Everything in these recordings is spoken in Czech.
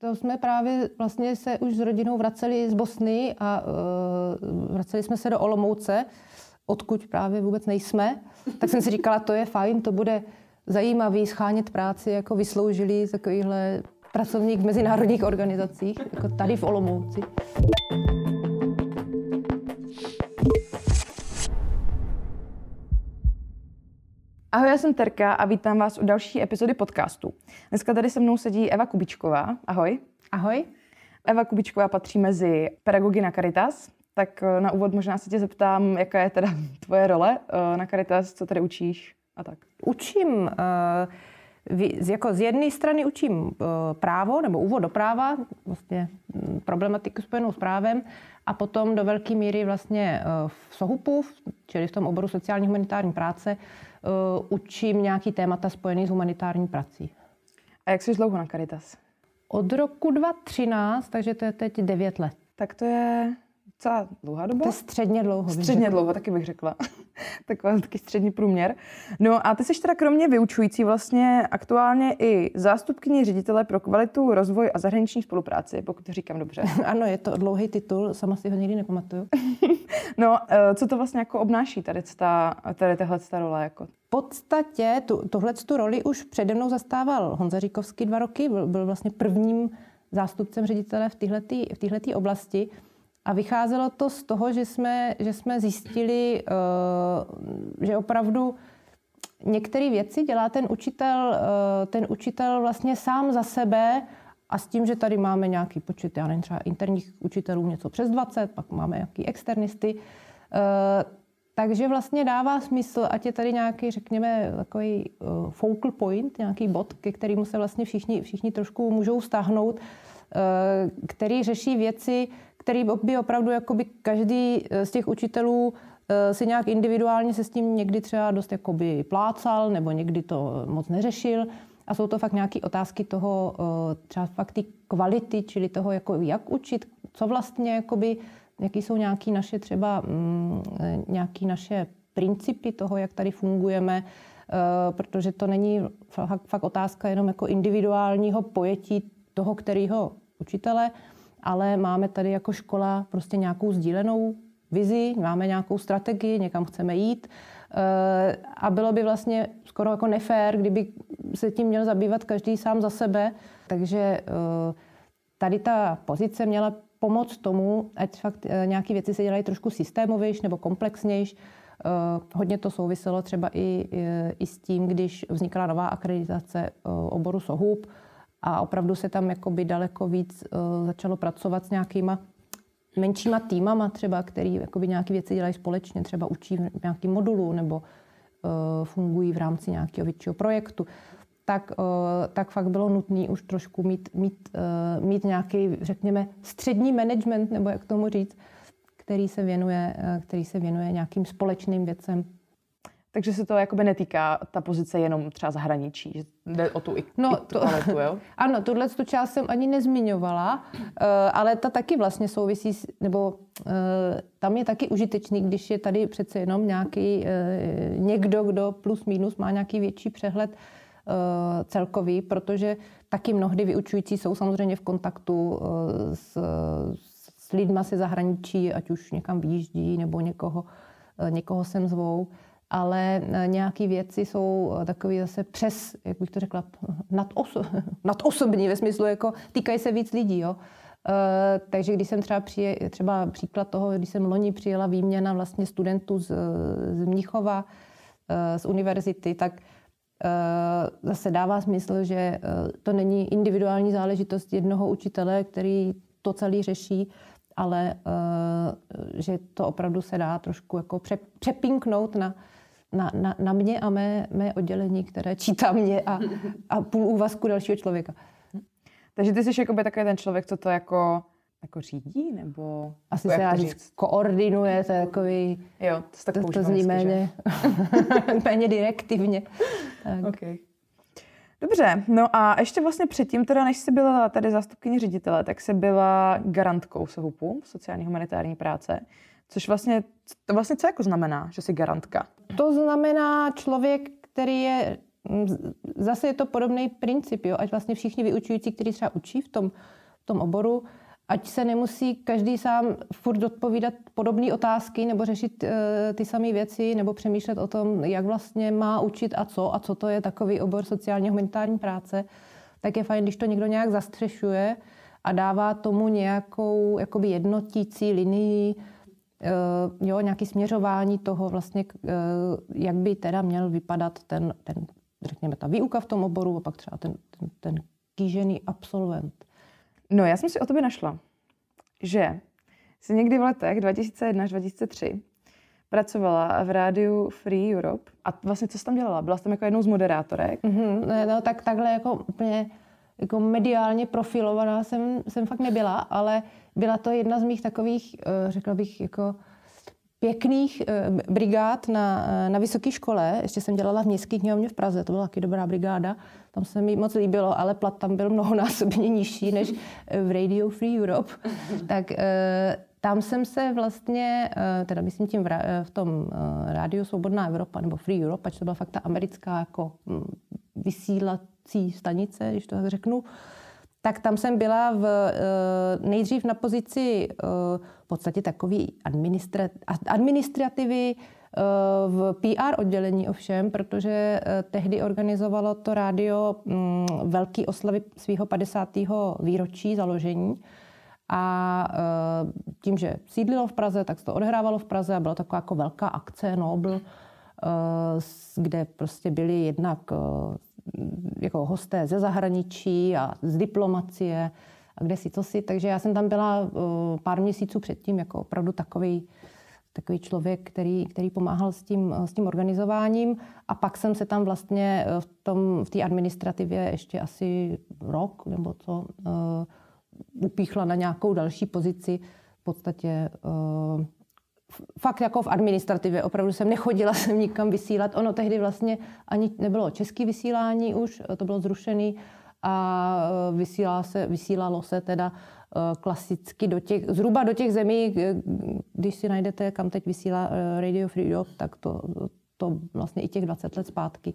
to jsme právě vlastně se už s rodinou vraceli z Bosny a uh, vraceli jsme se do Olomouce, odkud právě vůbec nejsme. Tak jsem si říkala, to je fajn, to bude zajímavý schánět práci jako vysloužilý takovýhle pracovník v mezinárodních organizacích, jako tady v Olomouci. Ahoj, já jsem Terka a vítám vás u další epizody podcastu. Dneska tady se mnou sedí Eva Kubičková. Ahoj. Ahoj. Eva Kubičková patří mezi pedagogy na Caritas, tak eh, na úvod možná se tě zeptám, jaká je teda tvoje role eh, na Caritas, co tady učíš a tak. Učím, uh, jako z jedné strany učím právo nebo úvod do práva, vlastně hm, problematiku spojenou s právem a potom do velké míry vlastně v SOHUPu, čili v tom oboru sociální humanitární práce, uh, učím nějaký témata spojený s humanitární prací. A jak jsi dlouho na Caritas? Od roku 2013, takže to je teď 9 let. Tak to je docela dlouhá doba. To je středně dlouho. Středně dlouho, taky bych řekla. Takový taky střední průměr. No a ty jsi teda kromě vyučující vlastně aktuálně i zástupkyně ředitele pro kvalitu, rozvoj a zahraniční spolupráci, pokud to říkám dobře. ano, je to dlouhý titul, sama si ho nikdy nepamatuju. no, eh, co to vlastně jako obnáší tady, ta, tady tahle role? Jako? V podstatě tu, tuhle tu roli už přede mnou zastával Honza Říkovský dva roky, byl, byl vlastně prvním zástupcem ředitele v této oblasti. A vycházelo to z toho, že jsme, že jsme zjistili, eh, že opravdu některé věci dělá ten učitel, eh, ten učitel vlastně sám za sebe a s tím, že tady máme nějaký počet, já nevím, třeba interních učitelů něco přes 20, pak máme nějaký externisty, eh, takže vlastně dává smysl, ať je tady nějaký, řekněme, takový focal point, nějaký bod, ke kterému se vlastně všichni, všichni trošku můžou stáhnout, který řeší věci, který by opravdu jakoby každý eh, z těch učitelů eh, si nějak individuálně se s tím někdy třeba dost jakoby plácal nebo někdy to moc neřešil. A jsou to fakt nějaké otázky toho, eh, třeba fakt ty kvality, čili toho, jako jak učit, co vlastně, jakoby, jaký jsou nějaké naše třeba, mm, nějaké naše principy toho, jak tady fungujeme, protože to není fakt otázka jenom jako individuálního pojetí toho, kterého učitele, ale máme tady jako škola prostě nějakou sdílenou vizi, máme nějakou strategii, někam chceme jít. Eh, a bylo by vlastně skoro jako nefér, kdyby se tím měl zabývat každý sám za sebe. Takže eh, tady ta pozice měla pomoct tomu, ať fakt eh, nějaké věci se dělají trošku systémovější nebo komplexnější. Hodně to souviselo třeba i, i s tím, když vznikla nová akreditace oboru SOHUB, a opravdu se tam jakoby daleko víc uh, začalo pracovat s nějakýma menšíma týmama třeba, který jakoby nějaké věci dělají společně, třeba učí v nějakém modulu nebo uh, fungují v rámci nějakého většího projektu, tak, uh, tak fakt bylo nutné už trošku mít, mít, mít nějaký, řekněme, střední management, nebo jak tomu říct, který se věnuje, který se věnuje nějakým společným věcem takže se to jakoby netýká ta pozice jenom třeba zahraničí, že jde o tu i, no, i tu to, kvalitu, jo? Ano, tuhle tu část jsem ani nezmiňovala, uh, ale ta taky vlastně souvisí, s, nebo uh, tam je taky užitečný, když je tady přece jenom nějaký uh, někdo, kdo plus minus má nějaký větší přehled celkový, protože taky mnohdy vyučující jsou samozřejmě v kontaktu s, s lidma se zahraničí, ať už někam výjíždí nebo někoho, někoho sem zvou ale e, nějaké věci jsou e, takové zase přes, jak bych to řekla, nadoso, nadosobní ve smyslu, jako týkají se víc lidí. Jo. Uh, takže když jsem třeba, přije, třeba příklad toho, když jsem loni přijela výměna vlastně studentů z, z Mnichova, uh, z univerzity, tak zase dává smysl, že to není individuální záležitost jednoho učitele, který to celý řeší, ale že to opravdu se dá trošku jako přepinknout na, na, na, na mě a mé, mé oddělení, které čítá mě a, a půl úvazku dalšího člověka. Takže ty jsi jako by takový ten člověk, co to jako, jako řídí, nebo... Asi jako se dá říct, koordinuje, to je takový... Jo, to, tak to, to zní méně, méně direktivně. Tak. Okay. Dobře, no a ještě vlastně předtím, teda než jsi byla tady zástupkyně ředitele, tak jsi byla garantkou SOHUPu, sociální humanitární práce. Což vlastně, to vlastně co jako znamená, že jsi garantka? To znamená člověk, který je zase je to podobný princip, jo? ať vlastně všichni vyučující, kteří třeba učí v tom, v tom oboru, ať se nemusí každý sám furt odpovídat podobné otázky nebo řešit uh, ty samé věci nebo přemýšlet o tom, jak vlastně má učit a co a co to je takový obor sociálně humanitární práce, tak je fajn, když to někdo nějak zastřešuje a dává tomu nějakou jakoby jednotící linii, jo, nějaký směřování toho vlastně, uh, jak by teda měl vypadat ten, ten, řekněme, ta výuka v tom oboru a pak třeba ten, ten, ten kýžený absolvent. No, já jsem si o tobě našla, že jsi někdy v letech 2001 až 2003 pracovala v rádiu Free Europe. A vlastně co jsi tam dělala? Byla jsi tam jako jednou z moderátorek? Mm-hmm, no, tak takhle jako úplně jako mediálně profilovaná jsem, jsem fakt nebyla, ale byla to jedna z mých takových, eh, řekla bych, jako pěkných eh, brigád na, eh, na vysoké škole. Ještě jsem dělala v městské knihovně v Praze, to byla taky dobrá brigáda. Tam se mi moc líbilo, ale plat tam byl mnohonásobně nižší než v Radio Free Europe. tak tam jsem se vlastně, teda myslím tím v tom rádiu Svobodná Evropa nebo Free Europe, ať to byla fakt ta americká jako hm, vysílací stanice, když to tak řeknu, tak tam jsem byla v, eh, nejdřív na pozici eh, v podstatě takový administrativy eh, v PR oddělení ovšem, protože tehdy organizovalo to rádio mm, velký oslavy svého 50. výročí založení. A tím, že sídlilo v Praze, tak se to odhrávalo v Praze a byla taková jako velká akce Nobel, kde prostě byli jednak jako hosté ze zahraničí a z diplomacie a kde si to si. Takže já jsem tam byla uh, pár měsíců předtím jako opravdu takový takový člověk, který, který pomáhal s tím, s tím organizováním. A pak jsem se tam vlastně v tom v té administrativě ještě asi rok nebo co upíchla na nějakou další pozici. V podstatě fakt jako v administrativě. Opravdu jsem nechodila jsem nikam vysílat. Ono tehdy vlastně ani nebylo české vysílání už, to bylo zrušené a e, vysílalo se, vysílalo se teda e, klasicky do těch, zhruba do těch zemí, když si najdete, kam teď vysílá e, Radio Free Europe, tak to, to vlastně i těch 20 let zpátky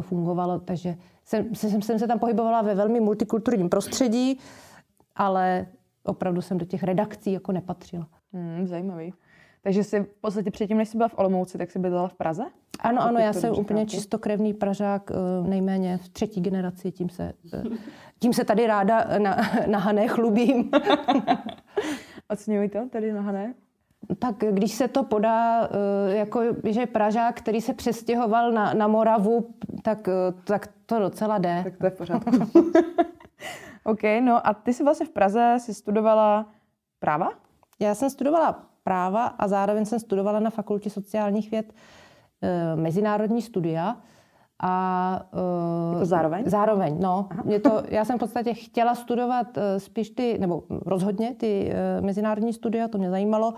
fungovalo. Takže jsem, jsem, jsem se tam pohybovala ve velmi multikulturním prostředí, ale opravdu jsem do těch redakcí jako nepatřila. Hmm, zajímavý. Takže jsi v podstatě předtím, než jsi byla v Olomouci, tak jsi bydlela v Praze? Ano, ano, já jsem úplně čistokrevný Pražák, eh, nejméně v třetí generaci, tím se, eh, tím se tady ráda na, na Hané chlubím. Oceňuji to tady na Hané? Tak když se to podá, eh, jako že Pražák, který se přestěhoval na, na Moravu, tak, tak to docela jde. Tak to je v pořádku. OK, no a ty jsi vlastně v Praze si studovala práva? Já jsem studovala práva a zároveň jsem studovala na fakultě sociálních věd e, mezinárodní studia. A, jako zároveň? Zároveň, no. Mě to, já jsem v podstatě chtěla studovat e, spíš ty, nebo rozhodně ty mezinárodní studia, to mě zajímalo.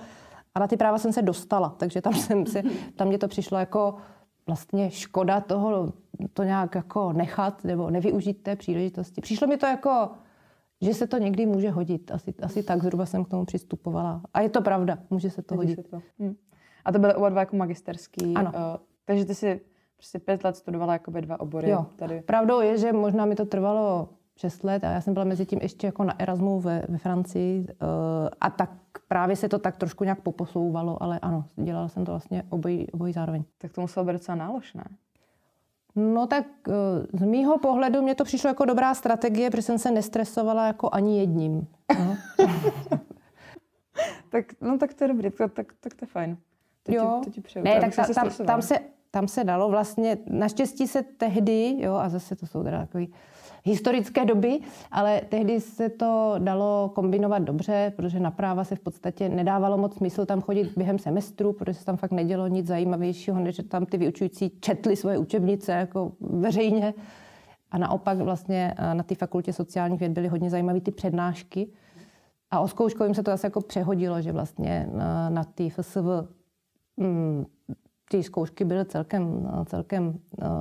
A na ty práva jsem se dostala, takže tam, jsem se, tam mě to přišlo jako vlastně škoda toho to nějak jako nechat nebo nevyužít té příležitosti. Přišlo mi to jako že se to někdy může hodit. Asi, asi tak zhruba jsem k tomu přistupovala. A je to pravda, může se to Hodí hodit. Se to. Hm. A to byly oba dva jako magisterský. Ano. Uh, takže ty si prostě pět let studovala jako dva obory. Jo. Tady. Pravdou je, že možná mi to trvalo šest let a já jsem byla mezi tím ještě jako na Erasmu ve, ve Francii uh, a tak právě se to tak trošku nějak poposouvalo, ale ano, dělala jsem to vlastně obojí, obojí zároveň. Tak to muselo být docela náložné. No tak eh, z mýho pohledu mě to přišlo jako dobrá strategie, protože jsem se nestresovala jako ani jedním. No. tak, no tak to je dobrý, tak, tak, tak to je fajn. To jo. Ti, to ti přeju. Ne, tak ta, tam, tam, se, tam se dalo vlastně, naštěstí se tehdy, jo, a zase to jsou teda takový historické doby, ale tehdy se to dalo kombinovat dobře, protože na práva se v podstatě nedávalo moc smysl tam chodit během semestru, protože se tam fakt nedělo nic zajímavějšího, než že tam ty vyučující četli svoje učebnice jako veřejně. A naopak vlastně eh, na té fakultě sociálních věd byly hodně zajímavé ty přednášky. A o zkouškovým se to zase jako přehodilo, že vlastně na, eh, na ty FSV mm, ty zkoušky byly celkem, eh, celkem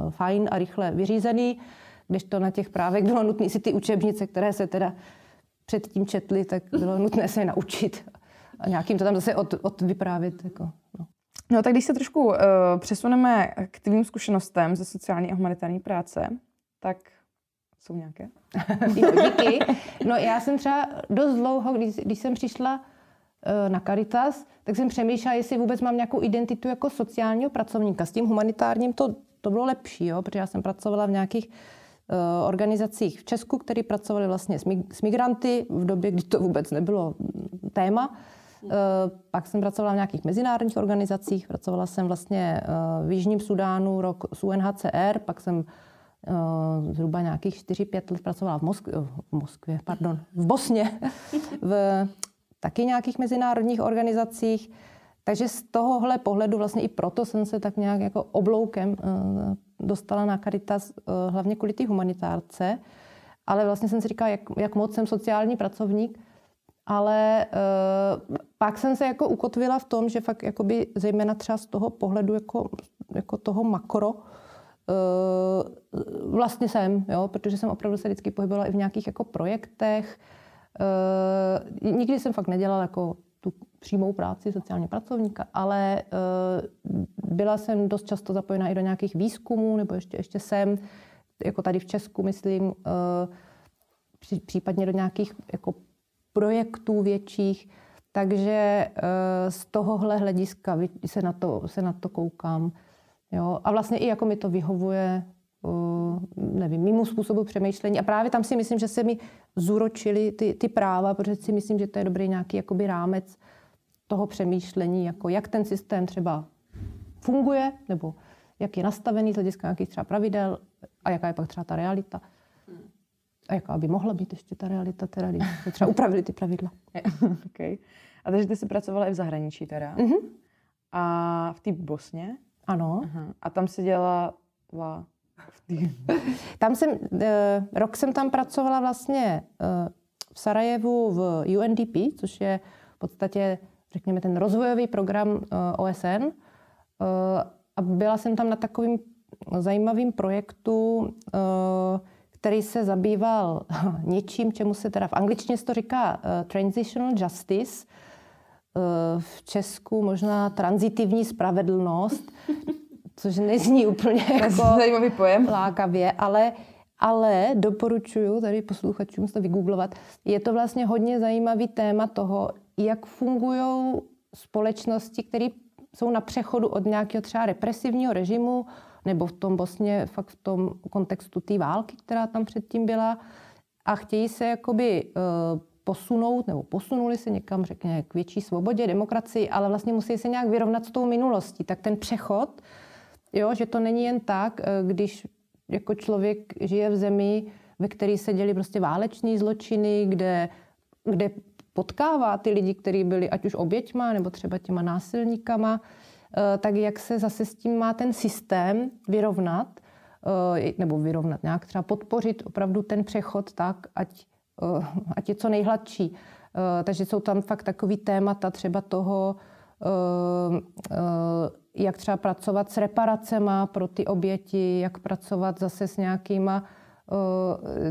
fajn a rychle vyřízený když to na těch právech bylo nutné si ty učebnice, které se teda předtím četly, tak bylo nutné se je naučit a nějakým to tam zase od, od vyprávět. Jako, no. No tak když se trošku uh, přesuneme k tvým zkušenostem ze sociální a humanitární práce, tak jsou nějaké? jo, díky. No já jsem třeba dost dlouho, když, když jsem přišla uh, na Caritas, tak jsem přemýšlela, jestli vůbec mám nějakou identitu jako sociálního pracovníka. S tím humanitárním to, to bylo lepší, jo, protože já jsem pracovala v nějakých uh, organizacích v Česku, které pracovaly vlastně s, mig- s migranty v době, kdy to vůbec nebylo téma. Uh, pak jsem pracovala v nějakých mezinárodních organizacích, pracovala jsem vlastně uh, v Jižním Sudánu rok s UNHCR, pak jsem zhruba nějakých 4-5 let pracovala v, Mosk- v Moskvě, pardon, v Bosně, v taky nějakých mezinárodních organizacích. Takže z tohohle pohledu vlastně i proto jsem se tak nějak jako obloukem dostala na Caritas, uh, hlavně kvůli té humanitárce. Ale vlastně jsem si říkala, jak, jak moc jsem sociální pracovník, ale uh, pak jsem se jako ukotvila v tom, že fakt jakoby zejména třeba z toho pohledu jako, jako toho makro, uh, vlastně jsem, jo, protože jsem opravdu se vždycky pohybovala i v nějakých jako projektech. Uh, nikdy jsem fakt nedělala jako přímou práci sociálního pracovníka, ale uh, byla jsem dost často zapojena i do nějakých výzkumů, nebo ještě, ještě jsem, jako tady v Česku, myslím, pří, případně do nějakých jako projektů větších. Takže uh, z tohohle hlediska se na to, se na to koukám. Jo? A vlastně i jako mi to vyhovuje, nevím, mimo způsobu přemýšlení. A právě tam si myslím, že se mi zúročily ty, ty práva, protože si myslím, že to je dobrý nějaký jakoby rámec toho přemýšlení, jako jak ten systém třeba funguje, nebo jak je nastavený z hlediska nějakých třeba pravidel a jaká je pak třeba ta realita. A jaká by mohla být ještě ta realita, teda, když se třeba upravili ty pravidla. okay. A takže ty jsi pracovala i v zahraničí teda. Mm-hmm. A v té Bosně? Ano. Aha. A tam si dělala. Tam jsem, uh, rok jsem tam pracovala vlastně uh, v Sarajevu v UNDP, což je v podstatě, řekněme, ten rozvojový program uh, OSN. Uh, a byla jsem tam na takovým zajímavým projektu, uh, který se zabýval něčím, čemu se teda v angličtině se to říká transitional justice, v Česku možná transitivní spravedlnost, což nezní úplně jako zajímavý pojem. lákavě, ale, ale doporučuju tady posluchačům to vygooglovat. Je to vlastně hodně zajímavý téma toho, jak fungují společnosti, které jsou na přechodu od nějakého třeba represivního režimu nebo v tom Bosně fakt v tom kontextu té války, která tam předtím byla a chtějí se jakoby uh, posunout nebo posunuli se někam, řekněme, k větší svobodě, demokracii, ale vlastně musí se nějak vyrovnat s tou minulostí. Tak ten přechod, jo, že to není jen tak, eh, když jako člověk žije v zemi, ve které se děli prostě váleční zločiny, kde, kde potkává ty lidi, kteří byli ať už oběťma nebo třeba těma násilníkama, Eh, tak jak se zase s tím má ten systém vyrovnat, eh, nebo vyrovnat, nějak třeba podpořit opravdu ten přechod tak, ať, eh, ať je co nejhladší. Takže jsou tam fakt takový témata třeba toho, jak třeba pracovat s reparacema pro ty oběti, jak pracovat zase s nějakýma,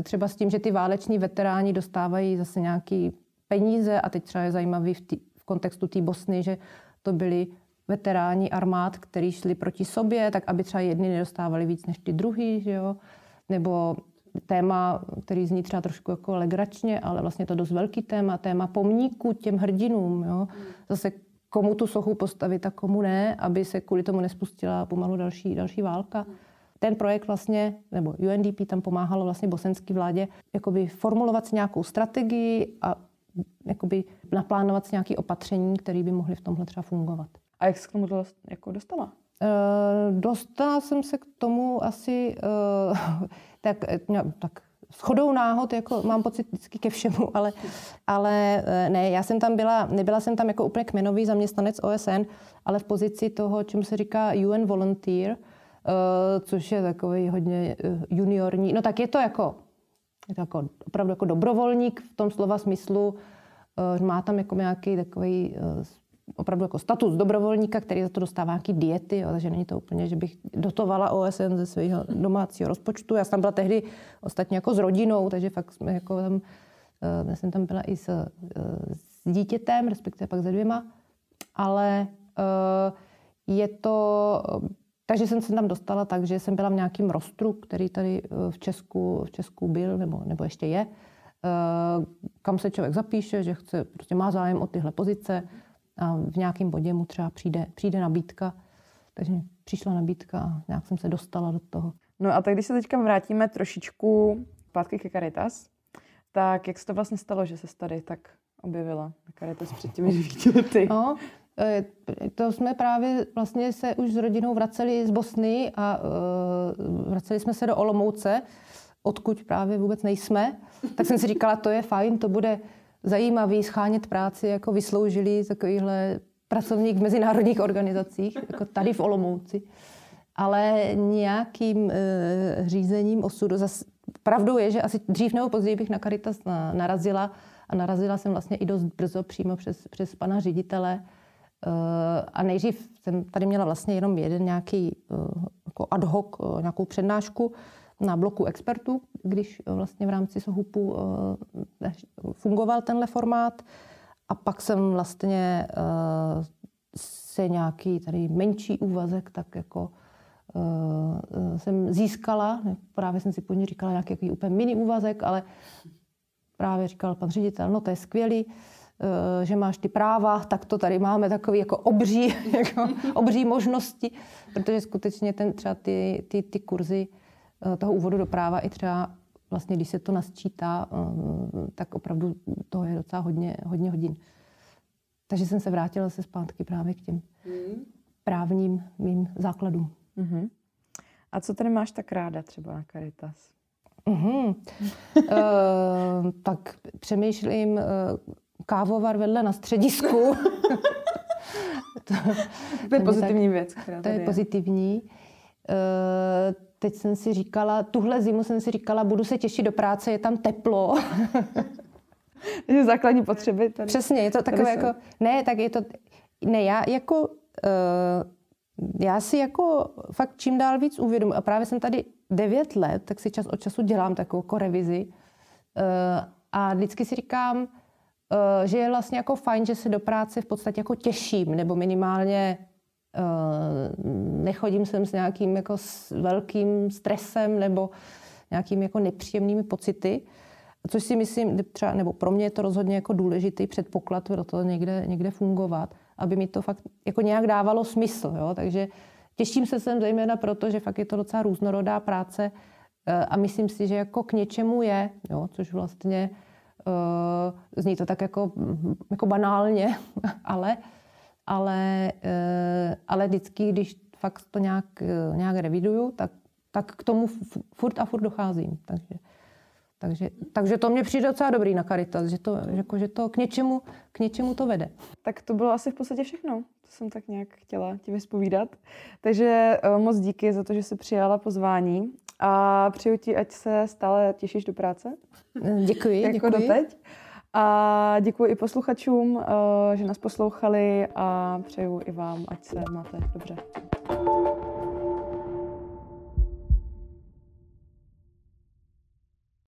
třeba s tím, že ty váleční veteráni dostávají zase nějaký peníze a teď třeba je zajímavý v, tý, v kontextu té Bosny, že to byly veteráni armád, kteří šli proti sobě, tak aby třeba jedni nedostávali víc než ty druhý, že jo? nebo téma, který zní třeba trošku jako legračně, ale vlastně to dost velký téma, téma pomníku těm hrdinům. Jo? Zase komu tu sochu postavit a komu ne, aby se kvůli tomu nespustila pomalu další, další válka. Ten projekt vlastně, nebo UNDP tam pomáhalo vlastně bosenské vládě jakoby formulovat nějakou strategii a jakoby naplánovat nějaké opatření, které by mohly v tomhle třeba fungovat. A jak jsi k tomu dost, jako dostala? Uh, dostala jsem se k tomu asi uh, tak, no, tak shodou náhod, jako mám pocit vždycky ke všemu, ale, ale ne, já jsem tam byla, nebyla jsem tam jako úplně kmenový zaměstnanec OSN, ale v pozici toho, čemu se říká UN Volunteer, uh, což je takový hodně juniorní, no tak je to jako, je to jako opravdu jako dobrovolník v tom slova smyslu, uh, má tam jako nějaký takový uh, opravdu jako status dobrovolníka, který za to dostává nějaký diety, jo, takže není to úplně, že bych dotovala OSN ze svého domácího rozpočtu. Já jsem tam byla tehdy ostatně jako s rodinou, takže fakt jsme jako tam, eh, já jsem tam byla i s, eh, s dítětem, respektive pak se dvěma, ale je to, takže jsem se tam dostala tak, že jsem byla v nějakém rostru, který tady v Česku, v Česku byl, nebo, nebo ještě je, kam se člověk zapíše, že chce, prostě má zájem o tyhle pozice a v nějakém bodě mu třeba přijde, přijde nabídka. Takže přišla nabídka a nějak jsem se dostala do toho. No a tak když se teďka vrátíme trošičku zpátky ke Caritas, tak jak se to vlastně stalo, že se tady tak objevila na Caritas před těmi devíti lety? No, to jsme právě vlastně se už s rodinou vraceli z Bosny a uh, vraceli jsme se do Olomouce, odkud právě vůbec nejsme. Tak jsem si říkala, to je fajn, to bude zajímavý schánět práci jako vysloužilý takovýhle pracovník v mezinárodních organizacích, jako tady v Olomouci. Ale nějakým e, řízením osudu, zas, pravdou je, že asi dřív nebo později bych na Caritas na, narazila a narazila jsem vlastně i dost brzo přímo přes, přes pana ředitele. E, a nejdřív jsem tady měla vlastně jenom jeden nějaký e, jako ad hoc, e, nějakou přednášku, na bloku expertů, když vlastně v rámci Sohupu eh, fungoval tenhle formát. A pak jsem vlastně eh, se nějaký tady menší úvazek tak jako eh, jsem získala, právě jsem si po říkala nějaký úplně mini úvazek, ale právě říkal pan ředitel, no to je skvělý, že máš ty práva, tak to tady máme takový jako obří, jako obří možnosti, protože skutečně ten, třeba ty, ty, ty kurzy Eh, toho úvodu do práva i třeba vlastně, když se to nasčítá, eh, tak opravdu to je docela hodně, hodně hodin. Takže jsem se vrátila se zpátky právě k těm hmm. právním mým základům. Mm-hmm. A co tady máš tak ráda třeba na Caritas? Mm-hmm. uh, tak přemýšlím uh, kávovar vedle na středisku. to, to je pozitivní tak, věc. Která to je, je pozitivní. Uh, teď jsem si říkala, tuhle zimu jsem si říkala, budu se těšit do práce, je tam teplo. Takže základní potřeby tady. Přesně, je to takové jako, ne, tak je to, ne, já jako, uh, já si jako fakt čím dál víc uvědomuji, a právě jsem tady devět let, tak si čas od času dělám takovou jako revizi uh, a vždycky si říkám, že je vlastně jako fajn, že se do práce v podstatě jako těším, nebo minimálně Eh, nechodím sem s nějakým jako s velkým stresem nebo nějakými jako nepříjemnými pocity, což si myslím, třeba, nebo pro mě je to rozhodně jako důležitý předpoklad pro to někde, někde fungovat, aby mi to fakt jako nějak dávalo smysl. Jo? Takže těším se sem zejména proto, že fakt je to docela různorodá práce eh, a myslím si, že jako k něčemu je, jo? což vlastně zní to tak jako, jako banálně, ale ale, eh, ale vždycky, když fakt to nějak, eh, nějak reviduju, tak, tak k tomu furt a furt docházím. Takže, takže, takže to mě přijde docela dobrý na Caritas, že to, jako, že to k, něčemu, k něčemu to vede. Tak to bylo asi v podstatě všechno. To jsem tak nějak chtěla ti vyspovídat. Takže eh, moc díky za to, že jsi přijala pozvání a přeju ti, ať se stále těšíš do práce. Děkuji, jako děkuji. doteď. A děkuji i posluchačům, eh, že nás poslouchali a přeju i vám, ať se máte dobře.